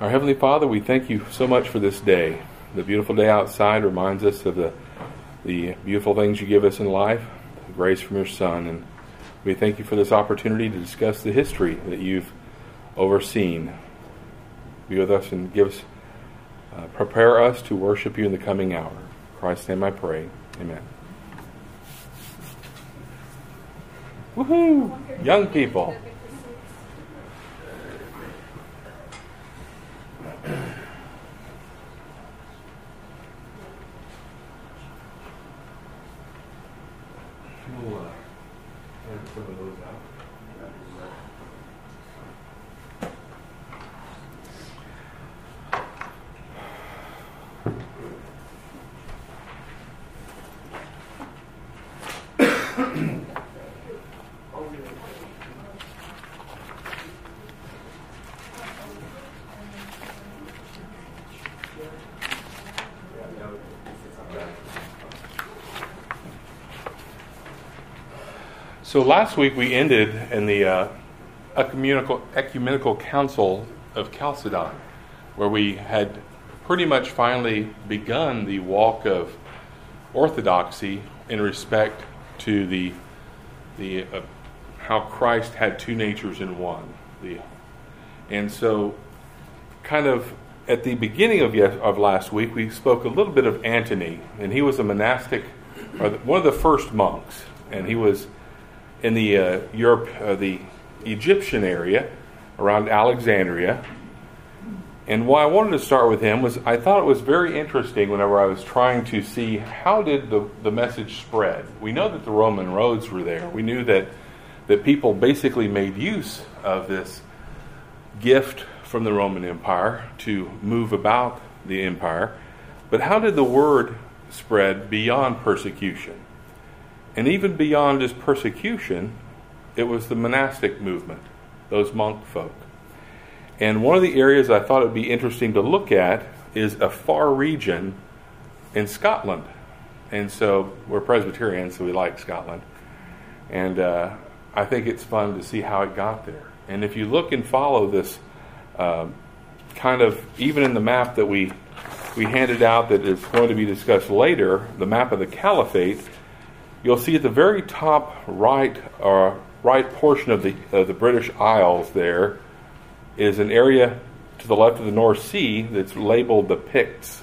Our Heavenly Father, we thank you so much for this day. The beautiful day outside reminds us of the, the beautiful things you give us in life, the grace from your Son. And we thank you for this opportunity to discuss the history that you've overseen. Be with us and give us, uh, prepare us to worship you in the coming hour. In Christ's name I pray. Amen. Woohoo! Young people. So last week we ended in the uh, ecumenical, ecumenical council of Chalcedon, where we had pretty much finally begun the walk of orthodoxy in respect to the the uh, how Christ had two natures in one. The and so, kind of at the beginning of yes, of last week, we spoke a little bit of Antony, and he was a monastic, or one of the first monks, and he was in the uh, Europe, uh, the Egyptian area around Alexandria. And why I wanted to start with him was I thought it was very interesting whenever I was trying to see how did the, the message spread. We know that the Roman roads were there. We knew that, that people basically made use of this gift from the Roman Empire to move about the empire. But how did the word spread beyond persecution? And even beyond his persecution, it was the monastic movement, those monk folk. And one of the areas I thought it would be interesting to look at is a far region in Scotland. And so we're Presbyterians, so we like Scotland. And uh, I think it's fun to see how it got there. And if you look and follow this uh, kind of, even in the map that we, we handed out that is going to be discussed later, the map of the caliphate, you'll see at the very top right or uh, right portion of the of the British Isles there is an area to the left of the North Sea that's labeled the Picts.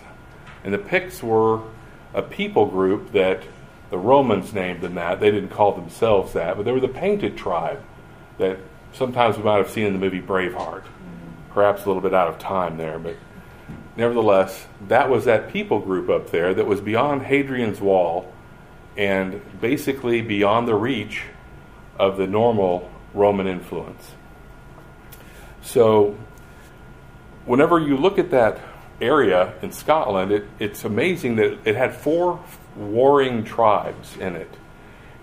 And the Picts were a people group that the Romans named them that. They didn't call themselves that, but they were the painted tribe that sometimes we might have seen in the movie Braveheart. Perhaps a little bit out of time there, but nevertheless, that was that people group up there that was beyond Hadrian's Wall and basically beyond the reach of the normal Roman influence. So, whenever you look at that area in Scotland, it, it's amazing that it had four warring tribes in it.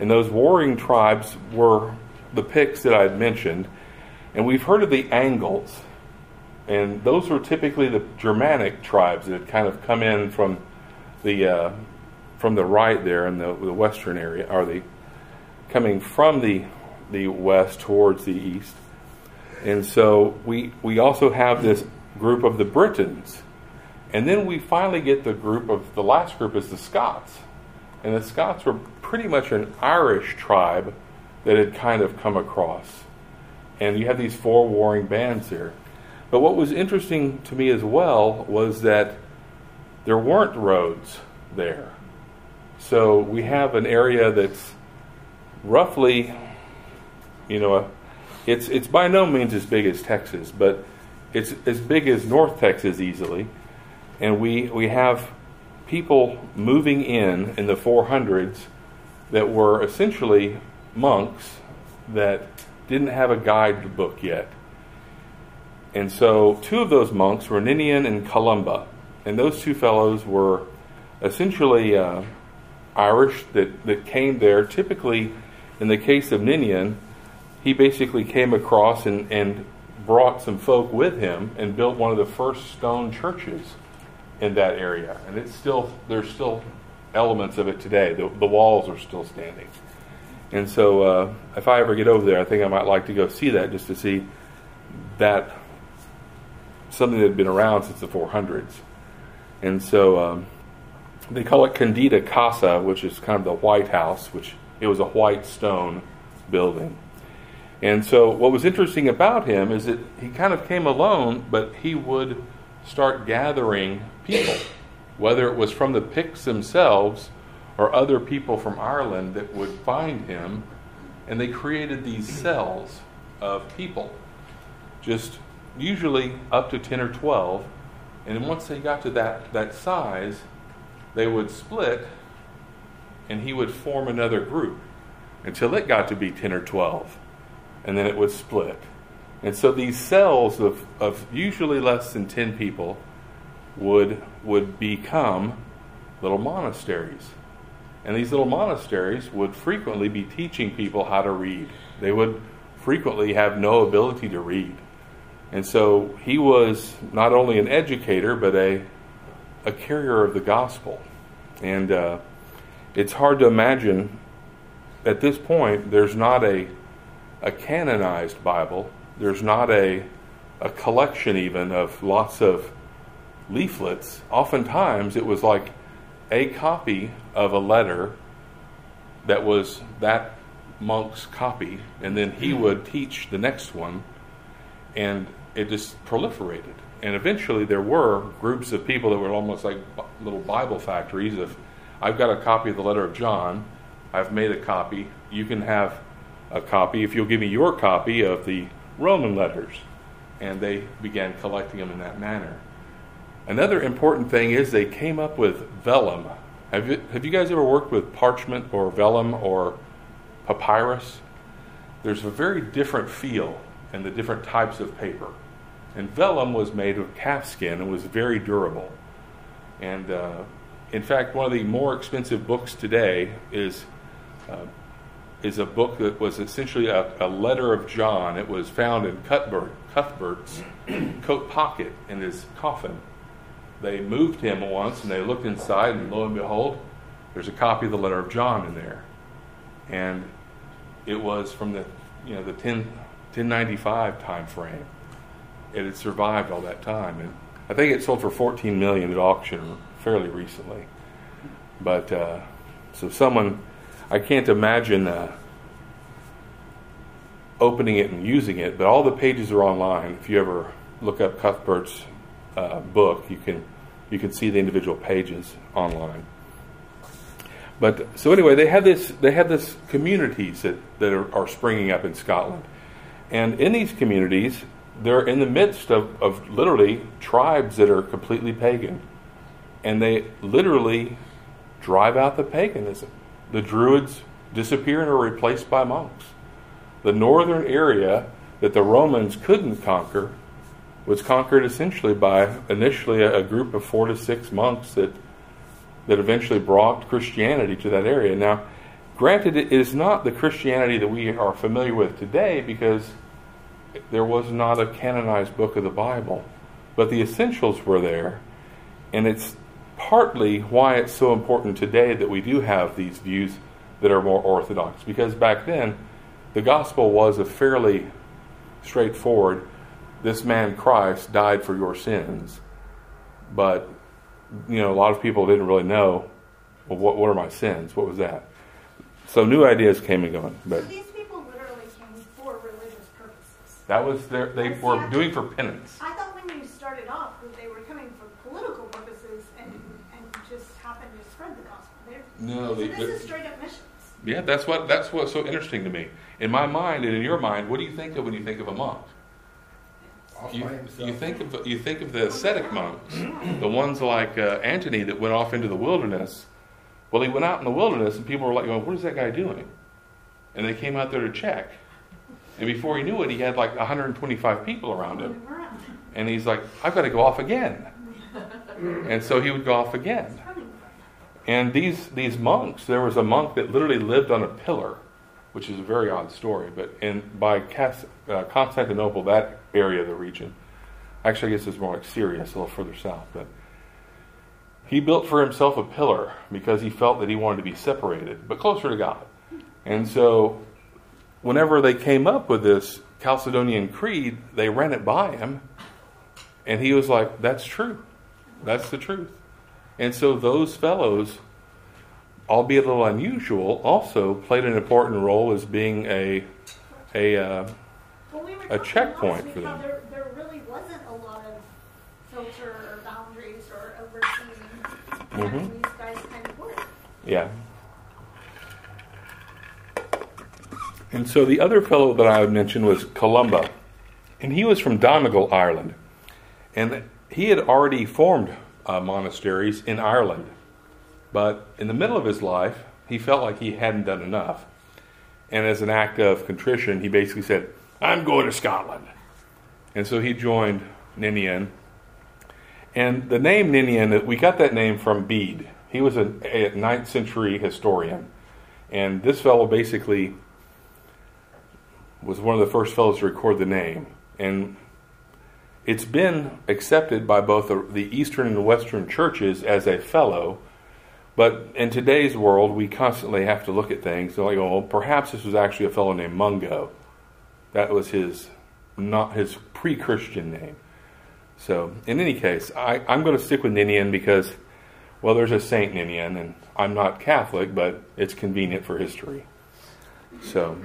And those warring tribes were the Picts that I had mentioned. And we've heard of the Angles. And those were typically the Germanic tribes that had kind of come in from the uh, from the right there in the, the western area, or the coming from the the west towards the east. And so we we also have this group of the Britons. And then we finally get the group of the last group is the Scots. And the Scots were pretty much an Irish tribe that had kind of come across. And you have these four warring bands there. But what was interesting to me as well was that there weren't roads there. So we have an area that's roughly, you know, it's it's by no means as big as Texas, but it's as big as North Texas easily, and we we have people moving in in the 400s that were essentially monks that didn't have a guidebook yet. And so two of those monks were Ninian and Columba, and those two fellows were essentially uh, Irish that, that came there. Typically, in the case of Ninian, he basically came across and, and brought some folk with him and built one of the first stone churches in that area. And it's still there's still elements of it today. The, the walls are still standing. And so, uh, if I ever get over there, I think I might like to go see that just to see that something that had been around since the 400s. And so um, they call it Candida Casa, which is kind of the White House, which it was a white stone building. And so what was interesting about him is that he kind of came alone, but he would start gathering people, whether it was from the Picts themselves or other people from Ireland that would find him, and they created these cells of people, just usually up to 10 or 12. And once they got to that, that size, they would split and he would form another group until it got to be 10 or 12. And then it would split. And so these cells of, of usually less than 10 people would, would become little monasteries. And these little monasteries would frequently be teaching people how to read. They would frequently have no ability to read. And so he was not only an educator, but a, a carrier of the gospel. And uh, it's hard to imagine at this point there's not a, a canonized Bible, there's not a, a collection even of lots of leaflets. Oftentimes it was like a copy of a letter that was that monk's copy, and then he would teach the next one, and it just proliferated. And eventually, there were groups of people that were almost like little Bible factories. Of, I've got a copy of the letter of John, I've made a copy. You can have a copy if you'll give me your copy of the Roman letters. And they began collecting them in that manner. Another important thing is they came up with vellum. Have you, have you guys ever worked with parchment or vellum or papyrus? There's a very different feel in the different types of paper. And vellum was made of calf skin and was very durable. And uh, in fact, one of the more expensive books today is uh, is a book that was essentially a, a, letter of John. It was found in Cuthbert, Cuthbert's coat pocket in his coffin. They moved him once, and they looked inside, and lo and behold, there's a copy of the letter of John in there, and it was from the you know the 10, 1095 time frame it had survived all that time. And I think it sold for 14 million at auction fairly recently. But uh, so someone, I can't imagine uh, opening it and using it. But all the pages are online. If you ever look up Cuthbert's uh, book, you can you can see the individual pages online. But so anyway, they had this they had this communities that that are, are springing up in Scotland, and in these communities, they're in the midst of, of literally tribes that are completely pagan. And they literally drive out the paganism. The Druids disappear and are replaced by monks. The northern area that the Romans couldn't conquer was conquered essentially by initially a, a group of four to six monks that that eventually brought Christianity to that area. Now, granted, it is not the Christianity that we are familiar with today because there was not a canonized book of the Bible, but the essentials were there. And it's partly why it's so important today that we do have these views that are more orthodox, because back then the gospel was a fairly straightforward this man Christ died for your sins. But you know, a lot of people didn't really know well what what are my sins? What was that? So new ideas came and gone. But that was their, they were doing for penance. I thought when you started off that they were coming for political purposes and, and just happened to spread the gospel. They're, no, so they, this is straight up missions. Yeah, that's what that's what's so interesting to me. In my mind and in your mind, what do you think of when you think of a monk? You, you think of you think of the ascetic monks, the ones like uh, Antony that went off into the wilderness. Well, he went out in the wilderness, and people were like, well, "What is that guy doing?" And they came out there to check. And before he knew it, he had like 125 people around him. And he's like, I've got to go off again. And so he would go off again. And these, these monks, there was a monk that literally lived on a pillar, which is a very odd story, but in, by uh, Constantinople, that area of the region, actually, I guess it's more like Syria, it's a little further south, but he built for himself a pillar because he felt that he wanted to be separated, but closer to God. And so whenever they came up with this Chalcedonian Creed, they ran it by him, And he was like, That's true. That's the truth. And so those fellows, albeit a little unusual, also played an important role as being a a uh, well, we a checkpoint for them. There, there, really wasn't a lot of filter or boundaries or overseeing. Mm-hmm. These guys kind of were. Yeah. And so the other fellow that I would mention was Columba. And he was from Donegal, Ireland. And he had already formed uh, monasteries in Ireland. But in the middle of his life, he felt like he hadn't done enough. And as an act of contrition, he basically said, I'm going to Scotland. And so he joined Ninian. And the name Ninian, we got that name from Bede. He was a, a 9th century historian. And this fellow basically was one of the first fellows to record the name. And it's been accepted by both the Eastern and the Western churches as a fellow. But in today's world, we constantly have to look at things and like, oh, well, perhaps this was actually a fellow named Mungo. That was his not his pre-Christian name. So, in any case, I, I'm going to stick with Ninian because, well, there's a Saint Ninian, and I'm not Catholic, but it's convenient for history. So,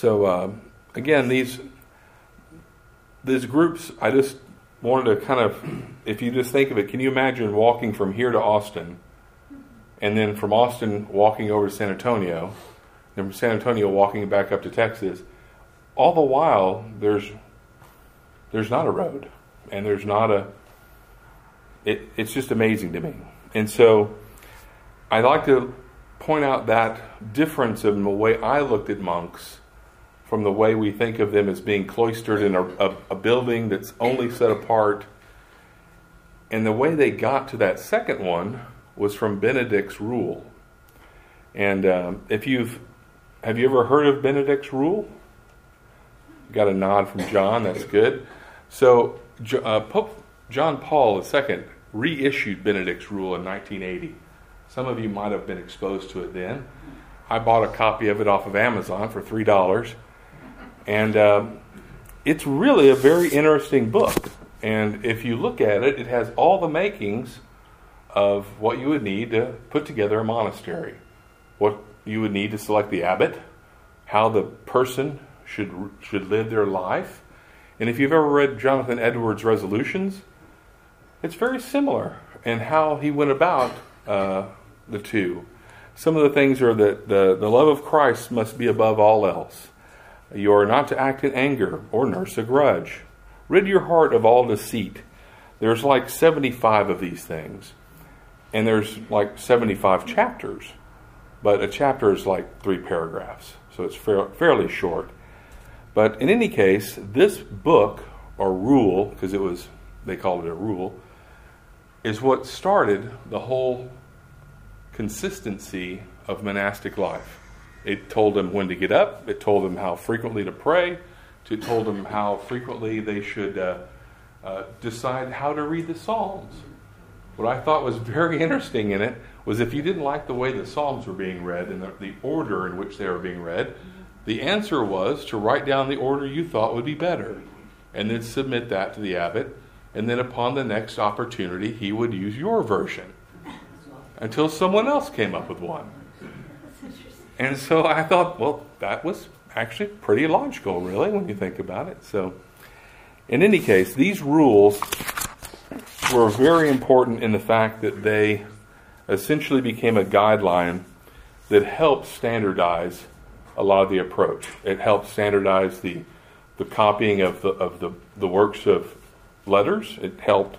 so uh, again, these these groups, I just wanted to kind of, if you just think of it, can you imagine walking from here to Austin, and then from Austin walking over to San Antonio, and from San Antonio walking back up to Texas? All the while, there's there's not a road, and there's not a. It, it's just amazing to me, and so I'd like to point out that difference in the way I looked at monks from the way we think of them as being cloistered in a, a, a building that's only set apart. And the way they got to that second one was from Benedict's rule. And um, if you've have you ever heard of Benedict's rule? got a nod from John. That's good. So uh, Pope John Paul II reissued Benedict's rule in 1980. Some of you might have been exposed to it then. I bought a copy of it off of Amazon for three dollars. And um, it's really a very interesting book. And if you look at it, it has all the makings of what you would need to put together a monastery. What you would need to select the abbot, how the person should should live their life. And if you've ever read Jonathan Edwards' resolutions, it's very similar in how he went about uh, the two. Some of the things are that the, the love of Christ must be above all else. You are not to act in anger or nurse a grudge. Rid your heart of all deceit. There's like 75 of these things. And there's like 75 chapters. But a chapter is like three paragraphs. So it's fairly short. But in any case, this book or rule, because it was, they called it a rule, is what started the whole consistency of monastic life. It told them when to get up. It told them how frequently to pray. It told them how frequently they should uh, uh, decide how to read the Psalms. What I thought was very interesting in it was if you didn't like the way the Psalms were being read and the, the order in which they were being read, the answer was to write down the order you thought would be better and then submit that to the abbot. And then upon the next opportunity, he would use your version until someone else came up with one. And so I thought, well, that was actually pretty logical, really, when you think about it. So, in any case, these rules were very important in the fact that they essentially became a guideline that helped standardize a lot of the approach. It helped standardize the the copying of the of the, the works of letters. It helped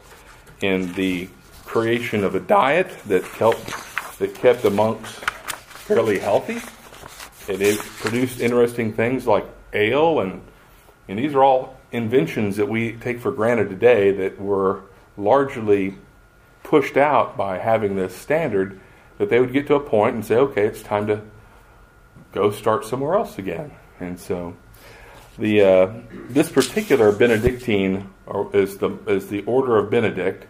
in the creation of a diet that helped that kept the monks fairly healthy. It produced interesting things like ale, and, and these are all inventions that we take for granted today that were largely pushed out by having this standard that they would get to a point and say, okay, it's time to go start somewhere else again. And so the uh, this particular Benedictine is the is the order of Benedict.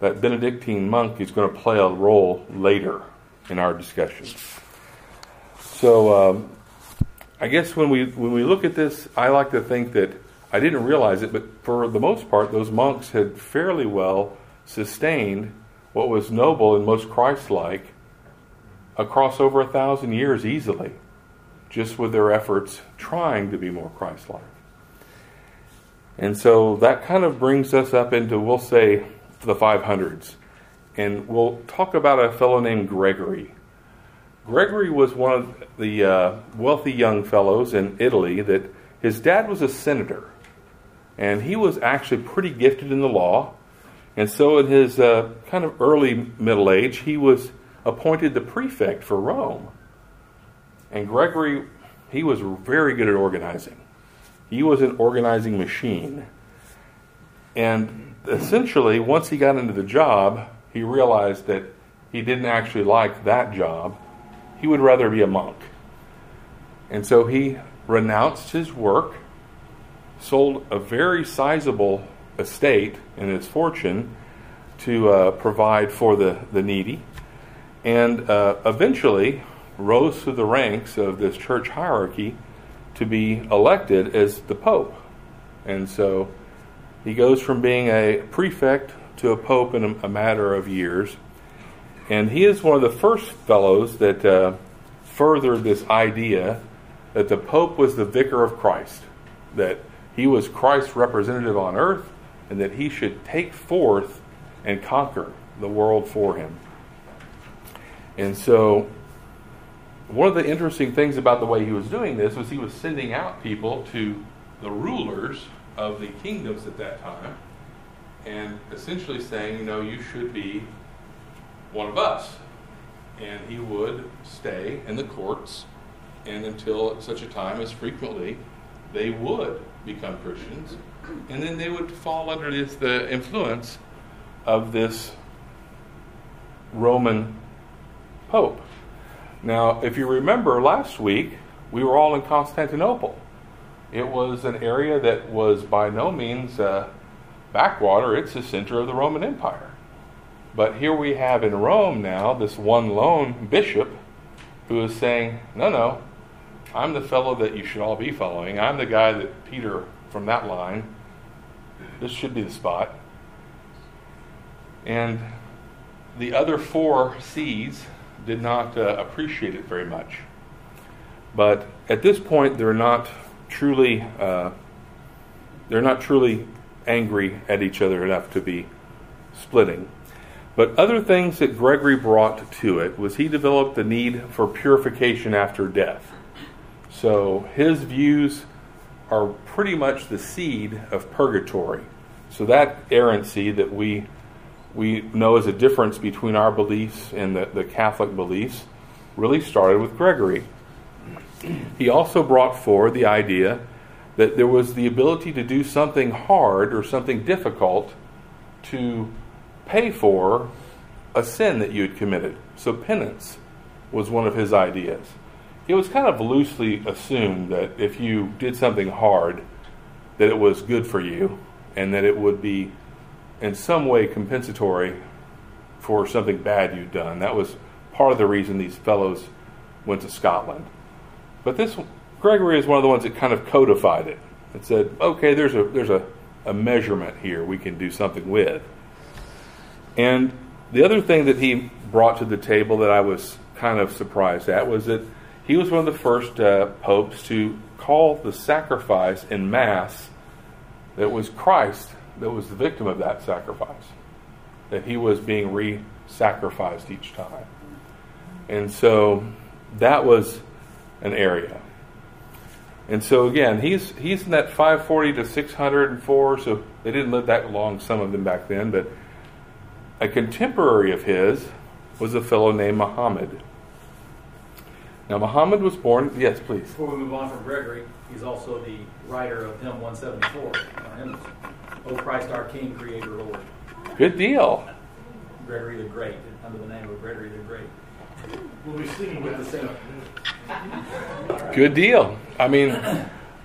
That Benedictine monk is going to play a role later in our discussion. So um, I guess when we when we look at this, I like to think that I didn't realize it, but for the most part, those monks had fairly well sustained what was noble and most Christ like across over a thousand years easily, just with their efforts trying to be more Christ like. And so that kind of brings us up into, we'll say, the 500s. And we'll talk about a fellow named Gregory. Gregory was one of the uh, wealthy young fellows in Italy that his dad was a senator. And he was actually pretty gifted in the law. And so, in his uh, kind of early middle age, he was appointed the prefect for Rome. And Gregory, he was very good at organizing. He was an organizing machine. And essentially, once he got into the job, he realized that he didn't actually like that job. He would rather be a monk. And so he renounced his work, sold a very sizable estate and his fortune to uh, provide for the, the needy, and uh, eventually rose through the ranks of this church hierarchy to be elected as the Pope. And so he goes from being a prefect to a Pope in a, a matter of years. And he is one of the first fellows that uh, furthered this idea that the Pope was the vicar of Christ, that he was Christ's representative on earth, and that he should take forth and conquer the world for him. And so one of the interesting things about the way he was doing this was he was sending out people to the rulers of the kingdoms at that time and essentially saying, you know, you should be one of us. And he would stay in the courts and until such a time as frequently they would become Christians. And then they would fall under this, the influence of this Roman Pope. Now, if you remember last week, we were all in Constantinople. It was an area that was by no means uh, backwater, it's the center of the Roman Empire. But here we have in Rome now this one lone bishop who is saying, No, no, I'm the fellow that you should all be following. I'm the guy that Peter from that line. This should be the spot. And the other four sees did not uh, appreciate it very much. But at this point, they're not truly uh, they're not truly angry at each other enough to be splitting. But other things that Gregory brought to it was he developed the need for purification after death. So his views are pretty much the seed of purgatory. So that errancy that we we know as a difference between our beliefs and the, the Catholic beliefs really started with Gregory. He also brought forward the idea that there was the ability to do something hard or something difficult to pay for a sin that you had committed. So penance was one of his ideas. It was kind of loosely assumed that if you did something hard, that it was good for you and that it would be in some way compensatory for something bad you'd done. That was part of the reason these fellows went to Scotland. But this Gregory is one of the ones that kind of codified it and said, okay, there's a there's a, a measurement here we can do something with. And the other thing that he brought to the table that I was kind of surprised at was that he was one of the first uh, popes to call the sacrifice in Mass that was Christ that was the victim of that sacrifice, that he was being re sacrificed each time. And so that was an area. And so again, he's he's in that 540 to 604, so they didn't live that long, some of them back then, but a contemporary of his was a fellow named Muhammad. Now Muhammad was born yes, please. Before we move on from Gregory, he's also the writer of hymn 174, O Christ our King, Creator, Lord. Good deal. Gregory the Great, under the name of Gregory the Great. We'll be singing with the same. Good deal. I mean,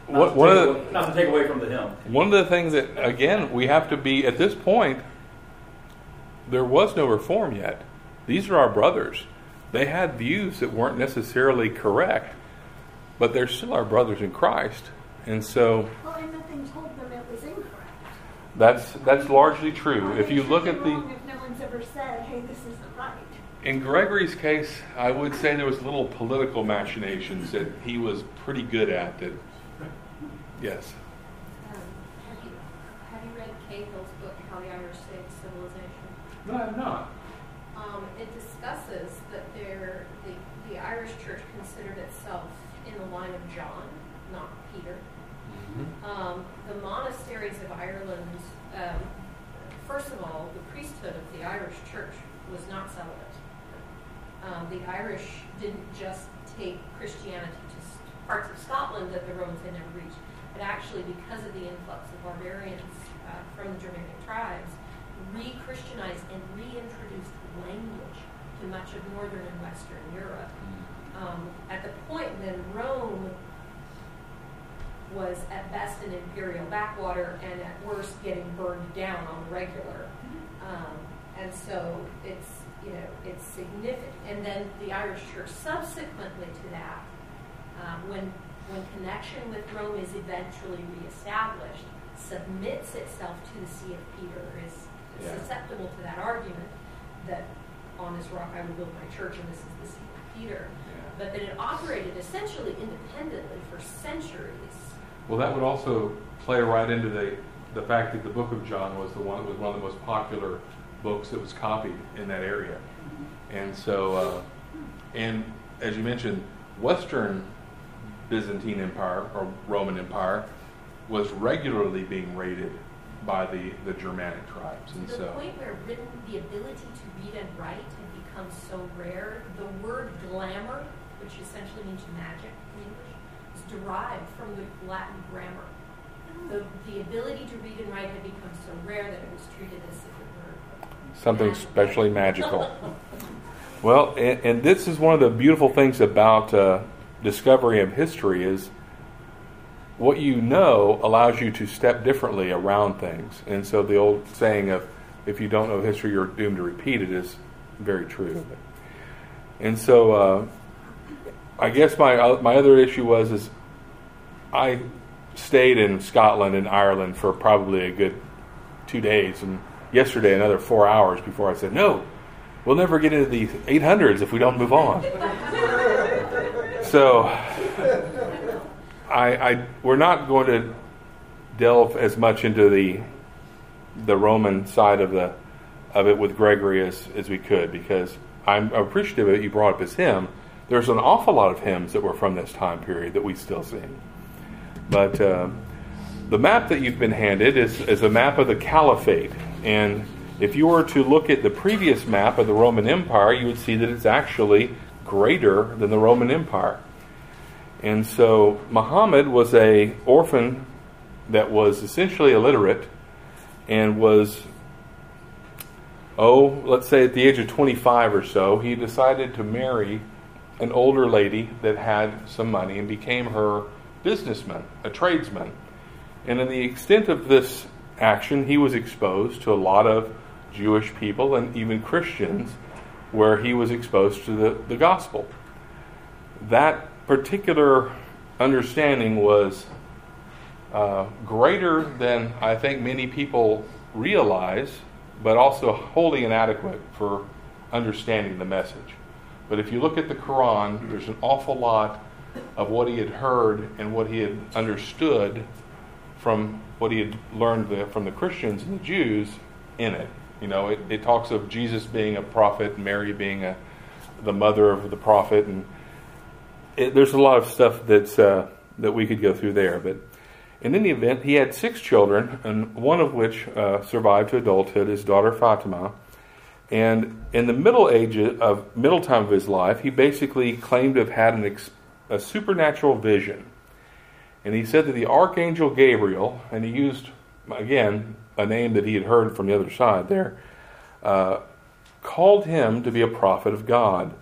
what, one of the, not to take away from the hymn. One of the things that again we have to be at this point. There was no reform yet. These are our brothers. They had views that weren't necessarily correct, but they're still our brothers in Christ. And so. Well, and nothing told them That's that's largely true. If you look at the if no one's ever said, "Hey, this isn't right." In Gregory's case, I would say there was little political machinations that he was pretty good at. That, yes. Um, have you have you read Cahill's book, How the Irish Saved Civilization? No, I have not. Um, it discusses that there the the Irish Church considered itself in the line of John, not Peter. Mm-hmm. Um, the monasteries of Ireland, um, first of all, the priesthood of the Irish Church was not celibate. Um, the Irish didn't just take Christianity to parts of Scotland that the Romans had never reached, but actually, because of the influx of barbarians uh, from the Germanic tribes, re-Christianized and reintroduced language to much of northern and western Europe. Mm. Um, at the point when Rome was at best an imperial backwater and at worst getting burned down on the regular. Um, and so it's you know it's significant. And then the Irish Church subsequently to that, um, when when connection with Rome is eventually reestablished, submits itself to the See of Peter, is yeah. susceptible to that argument that on this rock I will build my church and this is the seat of Peter. Yeah. But that it operated essentially independently for centuries well, that would also play right into the, the fact that the book of John was the one that was one of the most popular books that was copied in that area. And so, uh, and as you mentioned, Western Byzantine Empire or Roman Empire was regularly being raided by the, the Germanic tribes. And to the so, point where written, the ability to read and write had become so rare, the word glamour, which essentially means magic in English, is derived from the Latin grammar. The, the ability to read and write had become so rare that it was treated as if it were something magical. especially magical. well, and, and, this is one of the beautiful things about uh, discovery of history is what you know allows you to step differently around things. And so the old saying of if you don't know history, you're doomed to repeat it is very true. And so uh, I guess my uh, my other issue was is I stayed in Scotland and Ireland for probably a good two days, and yesterday another four hours before I said, no, we'll never get into the 800s if we don't move on. so I, I, we're not going to delve as much into the the Roman side of the of it with Gregory as, as we could because I'm appreciative that you brought up his hymn. There's an awful lot of hymns that were from this time period that we still sing. But uh, the map that you've been handed is, is a map of the caliphate. And if you were to look at the previous map of the Roman Empire, you would see that it's actually greater than the Roman Empire. And so Muhammad was a orphan that was essentially illiterate and was oh, let's say at the age of 25 or so, he decided to marry an older lady that had some money and became her businessman, a tradesman. And in the extent of this action, he was exposed to a lot of Jewish people and even Christians where he was exposed to the, the gospel. That particular understanding was uh, greater than I think many people realize, but also wholly inadequate for understanding the message. But if you look at the Quran, there's an awful lot of what he had heard and what he had understood from what he had learned the, from the Christians and the Jews in it. You know, it, it talks of Jesus being a prophet, Mary being a, the mother of the prophet, and it, there's a lot of stuff that's uh, that we could go through there. But in any event, he had six children, and one of which uh, survived to adulthood, his daughter Fatima. And in the middle age of middle time of his life, he basically claimed to have had an ex- a supernatural vision. And he said that the archangel Gabriel, and he used, again, a name that he had heard from the other side there, uh, called him to be a prophet of God.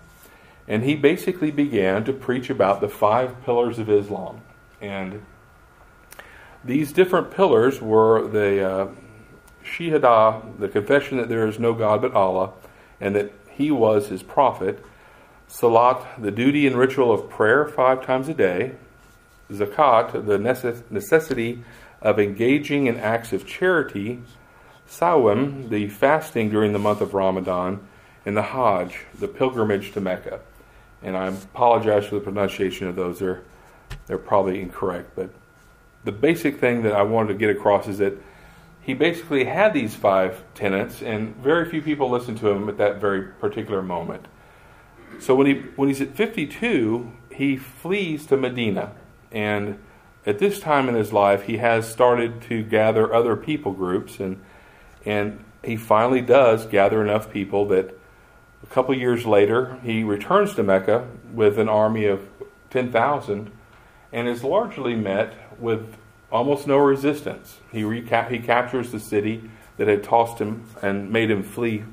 And he basically began to preach about the five pillars of Islam. And these different pillars were the uh, the confession that there is no God but Allah, and that he was his prophet, Salat, the duty and ritual of prayer five times a day. Zakat, the necessity of engaging in acts of charity, Sawim, the fasting during the month of Ramadan, and the Hajj, the pilgrimage to Mecca. And I apologize for the pronunciation of those. They're, they're probably incorrect. But the basic thing that I wanted to get across is that he basically had these five tenets, and very few people listened to him at that very particular moment. So when, he, when he's at 52, he flees to Medina. And at this time in his life, he has started to gather other people groups, and, and he finally does gather enough people that a couple years later, he returns to Mecca with an army of 10,000 and is largely met with almost no resistance. He, he captures the city that had tossed him and made him flee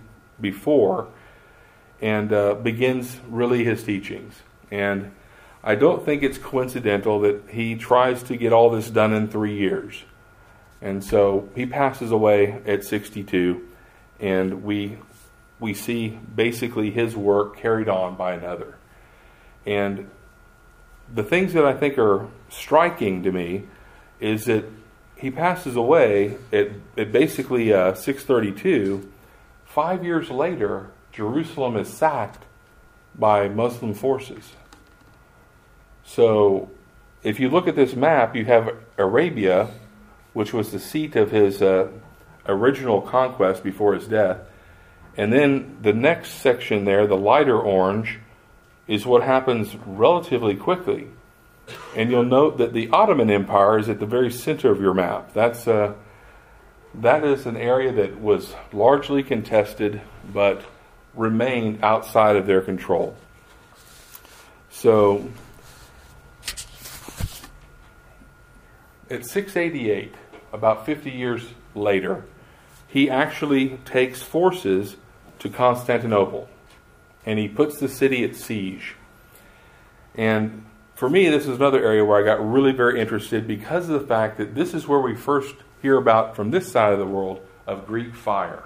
before and uh, begins really his teachings. And I don't think it's coincidental that he tries to get all this done in three years. And so he passes away at 62, and we we see basically his work carried on by another. And the things that I think are striking to me is that he passes away at, at basically uh, 632. Five years later, Jerusalem is sacked by Muslim forces. So, if you look at this map, you have Arabia, which was the seat of his uh, original conquest before his death, and then the next section there, the lighter orange, is what happens relatively quickly. And you'll note that the Ottoman Empire is at the very center of your map. That's uh, that is an area that was largely contested, but remained outside of their control. So, at 688, about 50 years later, he actually takes forces to Constantinople, and he puts the city at siege. And for me, this is another area where I got really very interested because of the fact that this is where we first hear about from this side of the world of Greek fire.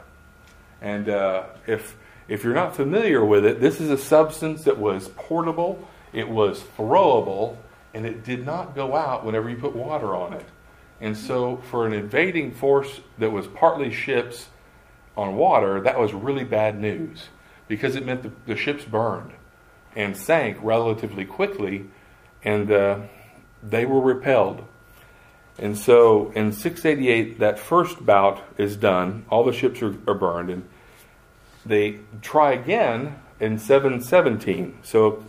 And uh, if if you're not familiar with it, this is a substance that was portable, it was throwable, and it did not go out whenever you put water on it. And so, for an invading force that was partly ships on water, that was really bad news because it meant the, the ships burned and sank relatively quickly, and uh, they were repelled. And so in 688, that first bout is done. All the ships are, are burned, and they try again in 717. So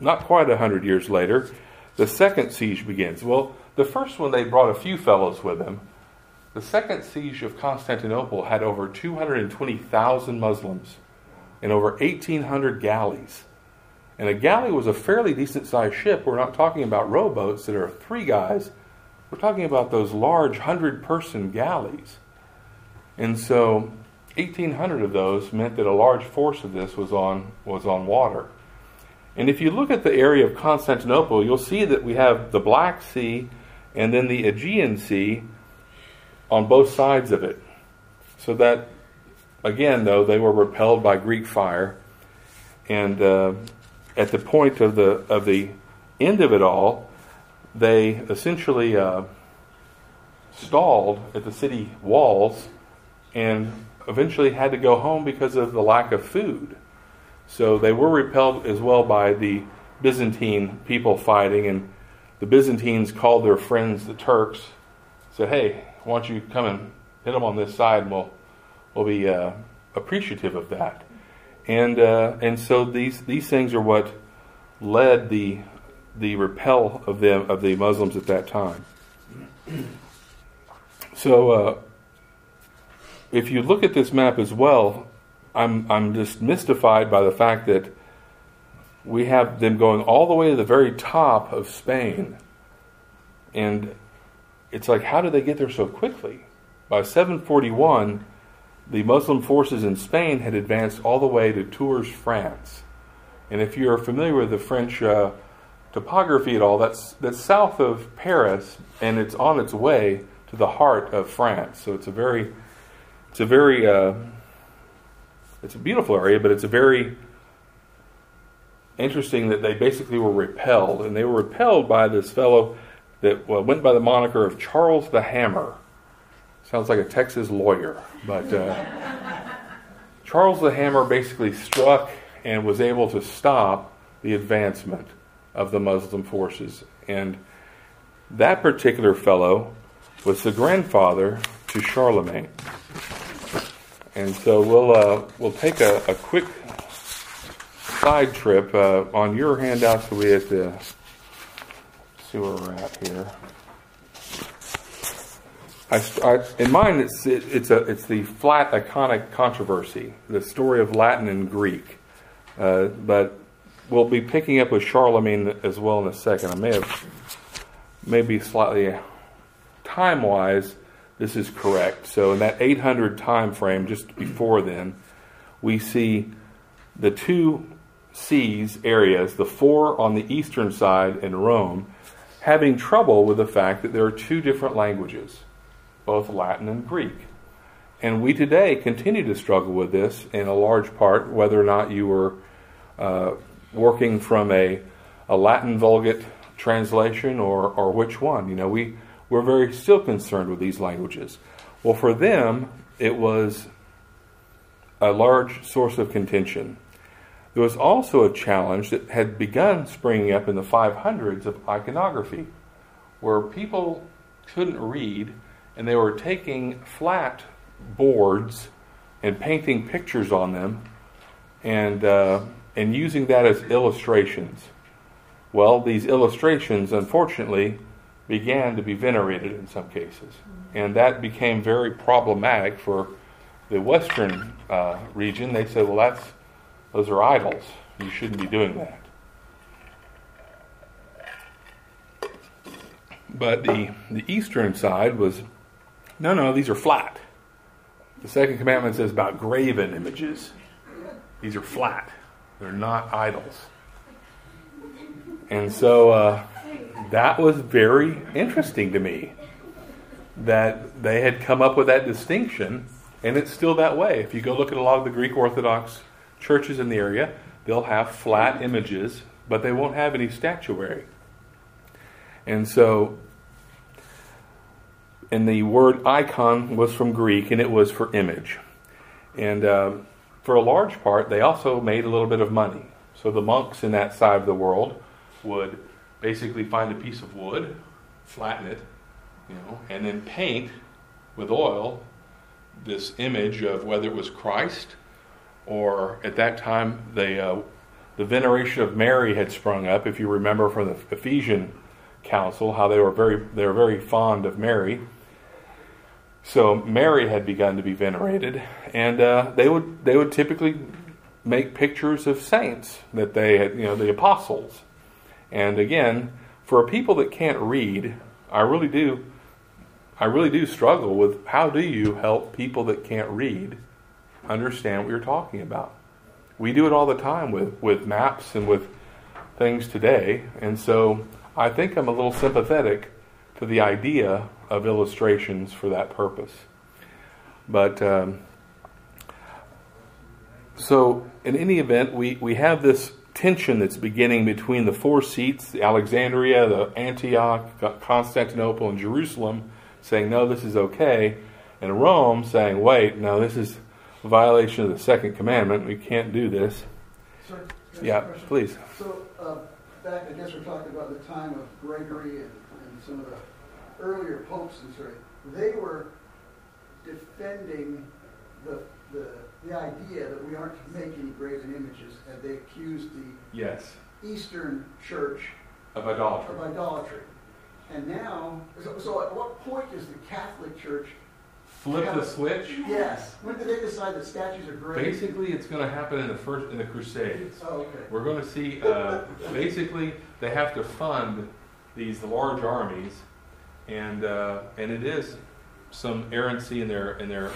not quite a hundred years later, the second siege begins. Well, the first one they brought a few fellows with them, the second siege of Constantinople had over 220,000 Muslims and over 1,800 galleys. And a galley was a fairly decent sized ship. We're not talking about rowboats that are three guys. We're talking about those large 100 person galleys. And so 1,800 of those meant that a large force of this was on, was on water. And if you look at the area of Constantinople, you'll see that we have the Black Sea and then the Aegean Sea on both sides of it. So that, again, though, they were repelled by Greek fire. And uh, at the point of the, of the end of it all, they essentially uh, stalled at the city walls and eventually had to go home because of the lack of food. So they were repelled as well by the Byzantine people fighting, and the Byzantines called their friends the Turks, said, Hey, why don't you come and hit them on this side, and we'll we'll be uh, appreciative of that. And uh, and so these these things are what led the the repel of them of the Muslims at that time. So uh, if you look at this map as well, I'm I'm just mystified by the fact that we have them going all the way to the very top of Spain, and it's like, how did they get there so quickly? By 741, the Muslim forces in Spain had advanced all the way to Tours, France. And if you're familiar with the French uh, topography at all, that's, that's south of Paris, and it's on its way to the heart of France. So it's a very, it's a very, uh, it's a beautiful area, but it's a very interesting that they basically were repelled, and they were repelled by this fellow that went by the moniker of Charles the Hammer. Sounds like a Texas lawyer, but uh, Charles the Hammer basically struck and was able to stop the advancement of the Muslim forces. And that particular fellow was the grandfather to Charlemagne. And so we'll uh, we'll take a, a quick side trip uh, on your handout so we have to see where we're at here. I, I, in mine, it's it, it's a it's the flat iconic controversy, the story of Latin and Greek. Uh, but we'll be picking up with Charlemagne as well in a second. I may have maybe slightly time wise, this is correct. So in that 800 time frame, just before then, we see the two sees areas, the four on the eastern side in Rome, having trouble with the fact that there are two different languages, both Latin and Greek. And we today continue to struggle with this in a large part, whether or not you were uh, working from a, a Latin Vulgate translation or, or which one. You know, we, we're very still concerned with these languages. Well, for them, it was a large source of contention. There was also a challenge that had begun springing up in the 500s of iconography, where people couldn't read and they were taking flat boards and painting pictures on them and, uh, and using that as illustrations. Well, these illustrations, unfortunately, began to be venerated in some cases. And that became very problematic for the Western uh, region. They said, well, that's those are idols. You shouldn't be doing that. But the, the eastern side was no, no, these are flat. The second commandment says about graven images. These are flat, they're not idols. And so uh, that was very interesting to me that they had come up with that distinction, and it's still that way. If you go look at a lot of the Greek Orthodox churches in the area, they'll have flat images, but they won't have any statuary. And so, and the word icon was from Greek, and it was for image. And um, for a large part, they also made a little bit of money. So the monks in that side of the world would basically find a piece of wood, flatten it, you know, and then paint with oil this image of whether it was Christ or at that time the uh, the veneration of Mary had sprung up. If you remember from the Ephesian council, how they were very they were very fond of Mary. So Mary had begun to be venerated, and uh, they would they would typically make pictures of saints that they had, you know, the apostles. And again, for people that can't read, I really do I really do struggle with how do you help people that can't read understand what you're talking about. We do it all the time with, with maps and with things today, and so I think I'm a little sympathetic to the idea of illustrations for that purpose. But um, so, in any event, we, we have this tension that's beginning between the four seats Alexandria, the Antioch, Constantinople, and Jerusalem saying, no, this is okay, and Rome saying, wait, no, this is violation of the second commandment. We can't do this. Sir, yeah, please. So, uh, back, I guess we're talking about the time of Gregory and, and some of the earlier popes and so They were defending the, the, the idea that we aren't to make any graven images, and they accused the yes. Eastern Church of idolatry. Of idolatry. And now, so, so at what point is the Catholic Church flip the switch? Yes. When did they decide that statues are great? Basically, it's going to happen in the first in the Crusades. Oh, okay. We're going to see. Uh, basically, they have to fund these large armies, and uh, and it is some errancy in their in their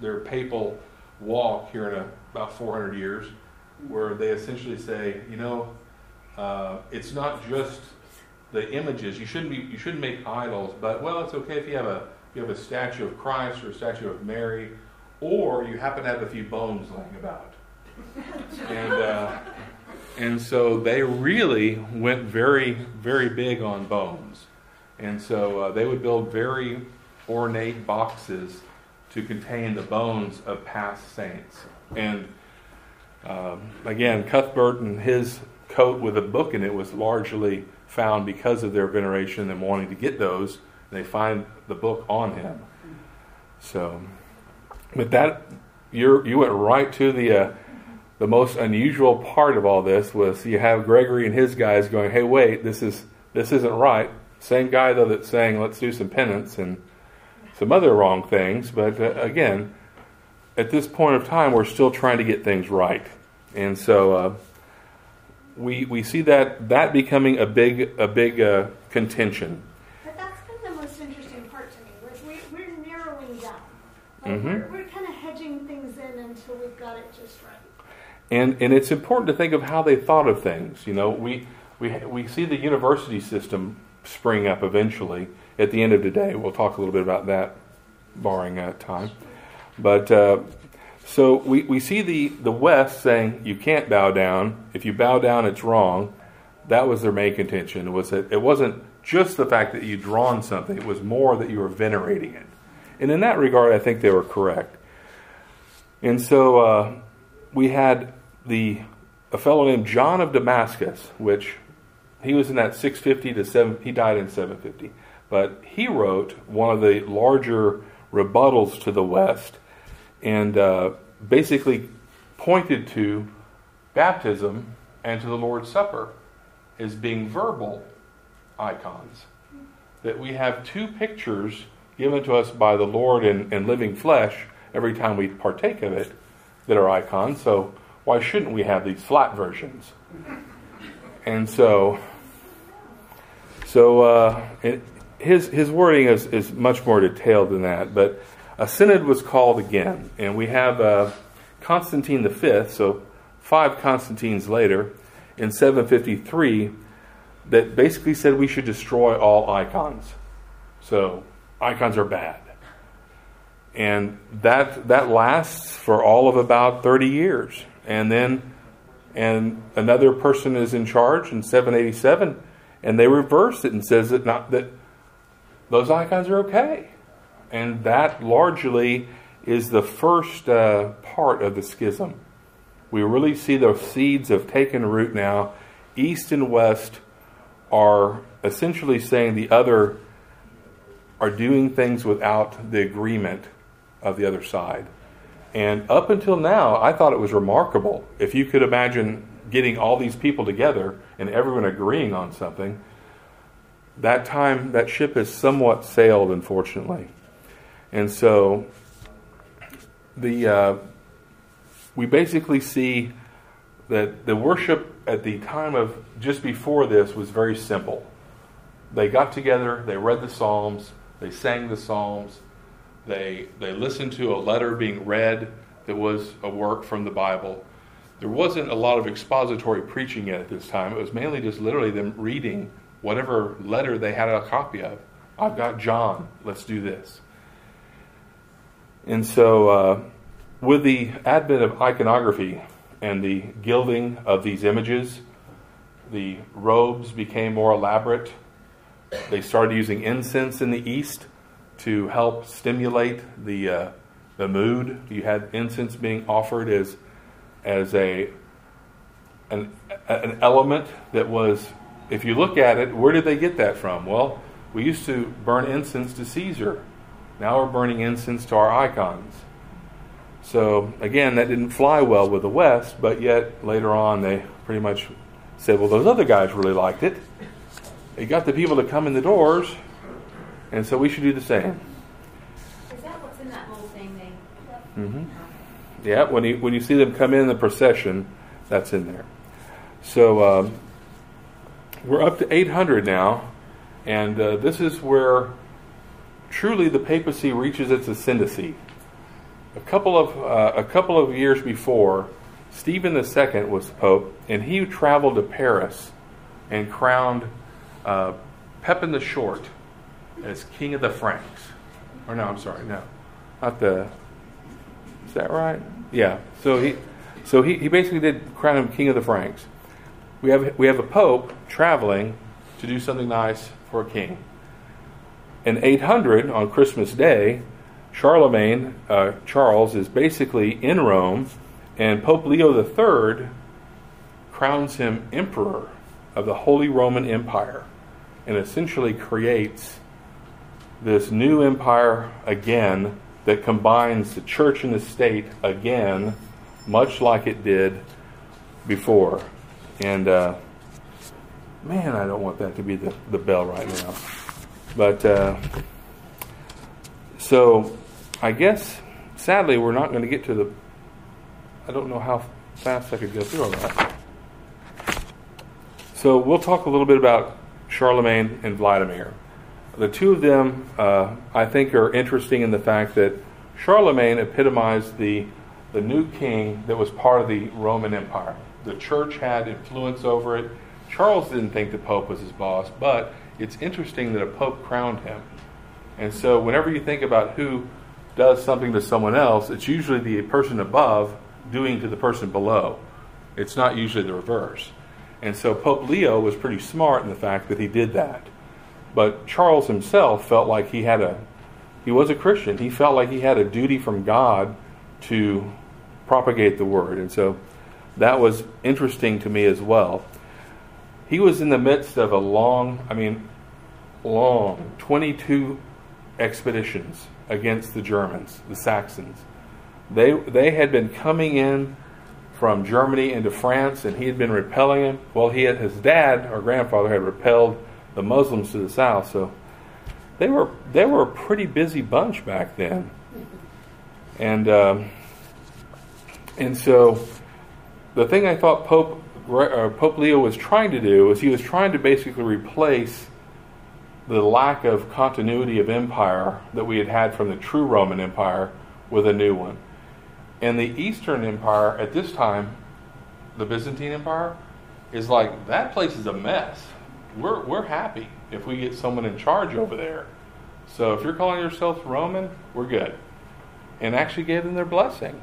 their papal walk here in a, about 400 years, where they essentially say, you know, uh, it's not just the images. You shouldn't be you shouldn't make idols, but well, it's okay if you have a you have a statue of Christ or a statue of Mary, or you happen to have a few bones laying about. and, uh, and so they really went very, very big on bones. And so uh, they would build very ornate boxes to contain the bones of past saints. And um, again, Cuthbert and his coat with a book in it was largely found because of their veneration and wanting to get those. They find the book on him. So, but that you you went right to the uh, the most unusual part of all this was you have Gregory and his guys going, "Hey, wait, this is this isn't right." Same guy though that's saying, "Let's do some penance and some other wrong things," but uh, again, at this point of time, we're still trying to get things right, and so uh, we we see that that becoming a big a big uh, contention. But that's been the most interesting part to me. Like we, we're narrowing down. Like mm-hmm. we're, we're kind of hedging things in until we've got it just right. And and it's important to think of how they thought of things. You know, we we we see the university system spring up eventually. At the end of the day, we'll talk a little bit about that, barring uh, time. But uh, so we, we see the, the West saying you can't bow down. If you bow down, it's wrong. That was their main contention. Was that it wasn't just the fact that you'd drawn something; it was more that you were venerating it. And in that regard, I think they were correct. And so uh, we had the a fellow named John of Damascus, which he was in that 650 to 7. He died in 750, but he wrote one of the larger rebuttals to the West and uh, basically pointed to baptism and to the Lord's Supper as being verbal icons. That we have two pictures given to us by the Lord in, in living flesh every time we partake of it that are icons. So why shouldn't we have these flat versions? And so, so uh, it, his his wording is, is much more detailed than that. But a synod was called again, and we have uh, Constantine V, so five Constantines later, in 753, that basically said we should destroy all icons. So icons are bad. And that that lasts for all of about 30 years. And then and another person is in charge in 787 and they reverse it and says that not that those icons are okay. And that largely is the first uh, part of the schism. We really see the seeds have taken root now. East and West are essentially saying the other are doing things without the agreement of the other side. And up until now, I thought it was remarkable. If you could imagine getting all these people together and everyone agreeing on something, that time, that ship has somewhat sailed, unfortunately. And so the uh, we basically see that the worship at the time of just before this was very simple. They got together, they read the Psalms, they sang the Psalms, they they listened to a letter being read that was a work from the Bible. There wasn't a lot of expository preaching at this time. It was mainly just literally them reading whatever letter they had a copy of. I've got John, let's do this. And so, uh, with the advent of iconography and the gilding of these images, the robes became more elaborate. They started using incense in the East to help stimulate the uh, the mood. You had incense being offered as as a an, an element that was, if you look at it, where did they get that from? Well, we used to burn incense to Caesar now we're burning incense to our icons. So, again, that didn't fly well with the West, but yet later on they pretty much said, well, those other guys really liked it. They got the people to come in the doors, and so we should do the same. Is that what's in that little thing they? Mm-hmm. Yeah, when you when you see them come in the procession, that's in there. So um, we're up to 800 now, and uh, this is where truly the papacy reaches its ascendancy. A couple of uh, a couple of years before, Stephen II was pope, and he traveled to Paris and crowned uh, Pepin the Short as king of the Franks. Or no, I'm sorry, no, not the. Is that right? Yeah. So he, so he, he basically did crown him king of the Franks. We have we have a pope traveling to do something nice for a king. In 800, on Christmas Day, Charlemagne, uh, Charles, is basically in Rome, and Pope Leo III crowns him emperor of the Holy Roman Empire and essentially creates this new empire again that combines the church and the state again, much like it did before. And uh, man, I don't want that to be the, the bell right now. But uh, so I guess sadly we're not going to get to the. I don't know how fast I could go through all that. So we'll talk a little bit about Charlemagne and Vladimir. The two of them, uh, I think, are interesting in the fact that Charlemagne epitomized the, the new king that was part of the Roman Empire. The church had influence over it. Charles didn't think the Pope was his boss, but it's interesting that a Pope crowned him. And so, whenever you think about who does something to someone else, it's usually the person above doing to the person below. It's not usually the reverse. And so Pope Leo was pretty smart in the fact that he did that. But Charles himself felt like he had a he was a Christian. He felt like he had a duty from God to propagate the word. And so that was interesting to me as well. He was in the midst of a long, I mean, long 22 expeditions against the Germans, the Saxons. They they had been coming in from Germany into France, and he had been repelling them. Well, he had his dad or grandfather had repelled the Muslims to the south, so they were they were a pretty busy bunch back then, and um, and so the thing I thought Pope uh, Pope Leo was trying to do was he was trying to basically replace the lack of continuity of empire that we had had from the true Roman Empire with a new one. And the Eastern Empire at this time, the Byzantine Empire, is like that place is a mess. We're we're happy if we get someone in charge over there. So if you're calling yourself Roman, we're good. And actually gave them their blessing.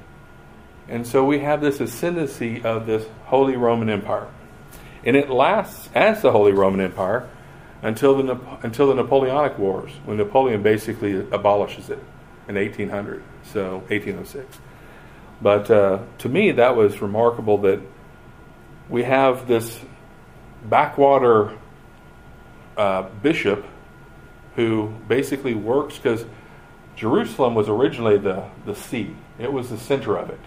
And so we have this ascendancy of this Holy Roman Empire. And it lasts as the Holy Roman Empire until the, until the Napoleonic Wars, when Napoleon basically abolishes it in 1800, so 1806. But uh, to me, that was remarkable that we have this backwater uh, bishop who basically works because Jerusalem was originally the, the seat, it was the center of it.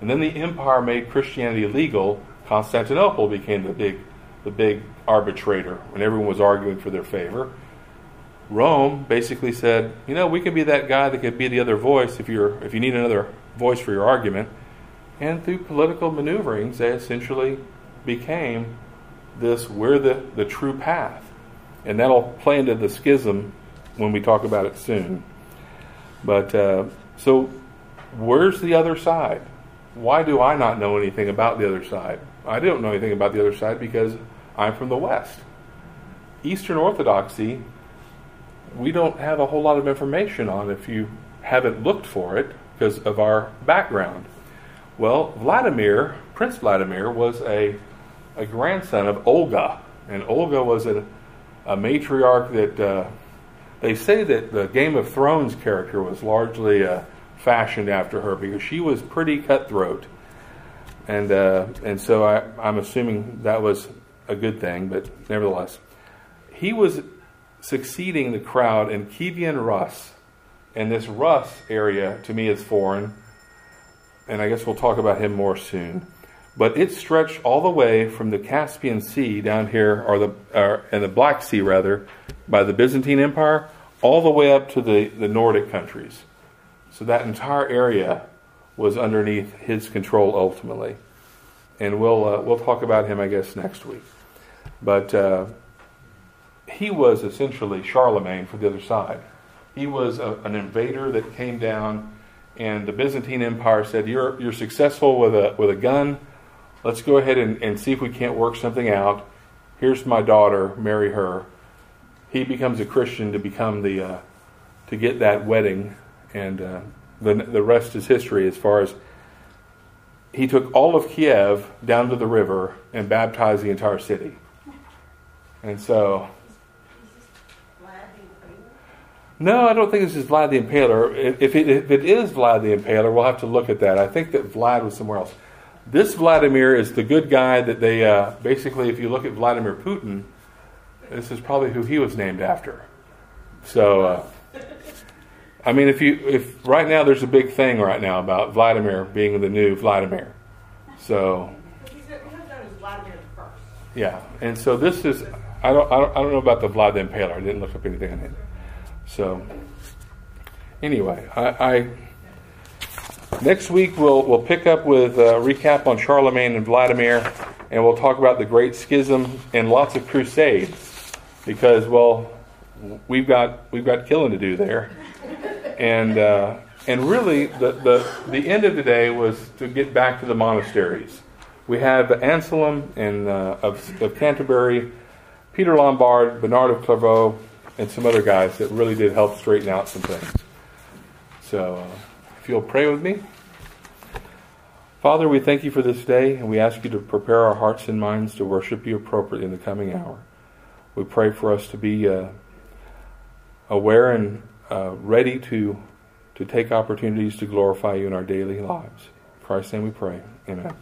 And then the empire made Christianity legal. Constantinople became the big, the big arbitrator when everyone was arguing for their favor. Rome basically said, you know, we can be that guy that could be the other voice if you're if you need another voice for your argument. And through political maneuverings, they essentially became this we're the, the true path. And that'll play into the schism when we talk about it soon. But uh, so, where's the other side? Why do I not know anything about the other side? I don't know anything about the other side because I'm from the West. Eastern Orthodoxy, we don't have a whole lot of information on if you haven't looked for it because of our background. Well, Vladimir, Prince Vladimir, was a, a grandson of Olga, and Olga was a, a matriarch that uh, they say that the Game of Thrones character was largely uh, fashioned after her because she was pretty cutthroat, and uh, and so I, I'm assuming that was a good thing, but nevertheless, he was succeeding the crowd in Kievan Rus, and this Rus area to me is foreign, and I guess we'll talk about him more soon. But it stretched all the way from the Caspian Sea down here, or the and the Black Sea rather, by the Byzantine Empire, all the way up to the, the Nordic countries. So that entire area was underneath his control ultimately. And we'll, uh, we'll talk about him, I guess, next week. But uh, he was essentially Charlemagne for the other side. He was a, an invader that came down, and the Byzantine Empire said, "You're you're successful with a with a gun. Let's go ahead and, and see if we can't work something out. Here's my daughter, marry her." He becomes a Christian to become the uh, to get that wedding and uh, the, the rest is history as far as he took all of Kiev down to the river and baptized the entire city. And so, No, I don't think this is Vlad the Impaler. If it, if it is Vlad the Impaler, we'll have to look at that. I think that Vlad was somewhere else. This Vladimir is the good guy that they uh, basically, if you look at Vladimir Putin, this is probably who he was named after. So, uh, I mean, if you if right now there's a big thing right now about Vladimir being the new Vladimir. So, yeah, and so this is I don't I don't, I don't know about the Vlad the Impaler. I didn't look up anything on it. So, anyway, I, I next week we'll we'll pick up with a recap on Charlemagne and Vladimir, and we'll talk about the Great Schism and lots of crusades, because well, we've got we've got killing to do there, and uh, and really the, the the end of the day was to get back to the monasteries. We have Anselm and uh, of, of Canterbury, Peter Lombard, Bernard of Clairvaux, and some other guys that really did help straighten out some things. So, uh, if you'll pray with me. Father, we thank you for this day, and we ask you to prepare our hearts and minds to worship you appropriately in the coming hour. We pray for us to be uh, aware and uh, ready to, to take opportunities to glorify you in our daily lives. In Christ's name we pray. Amen.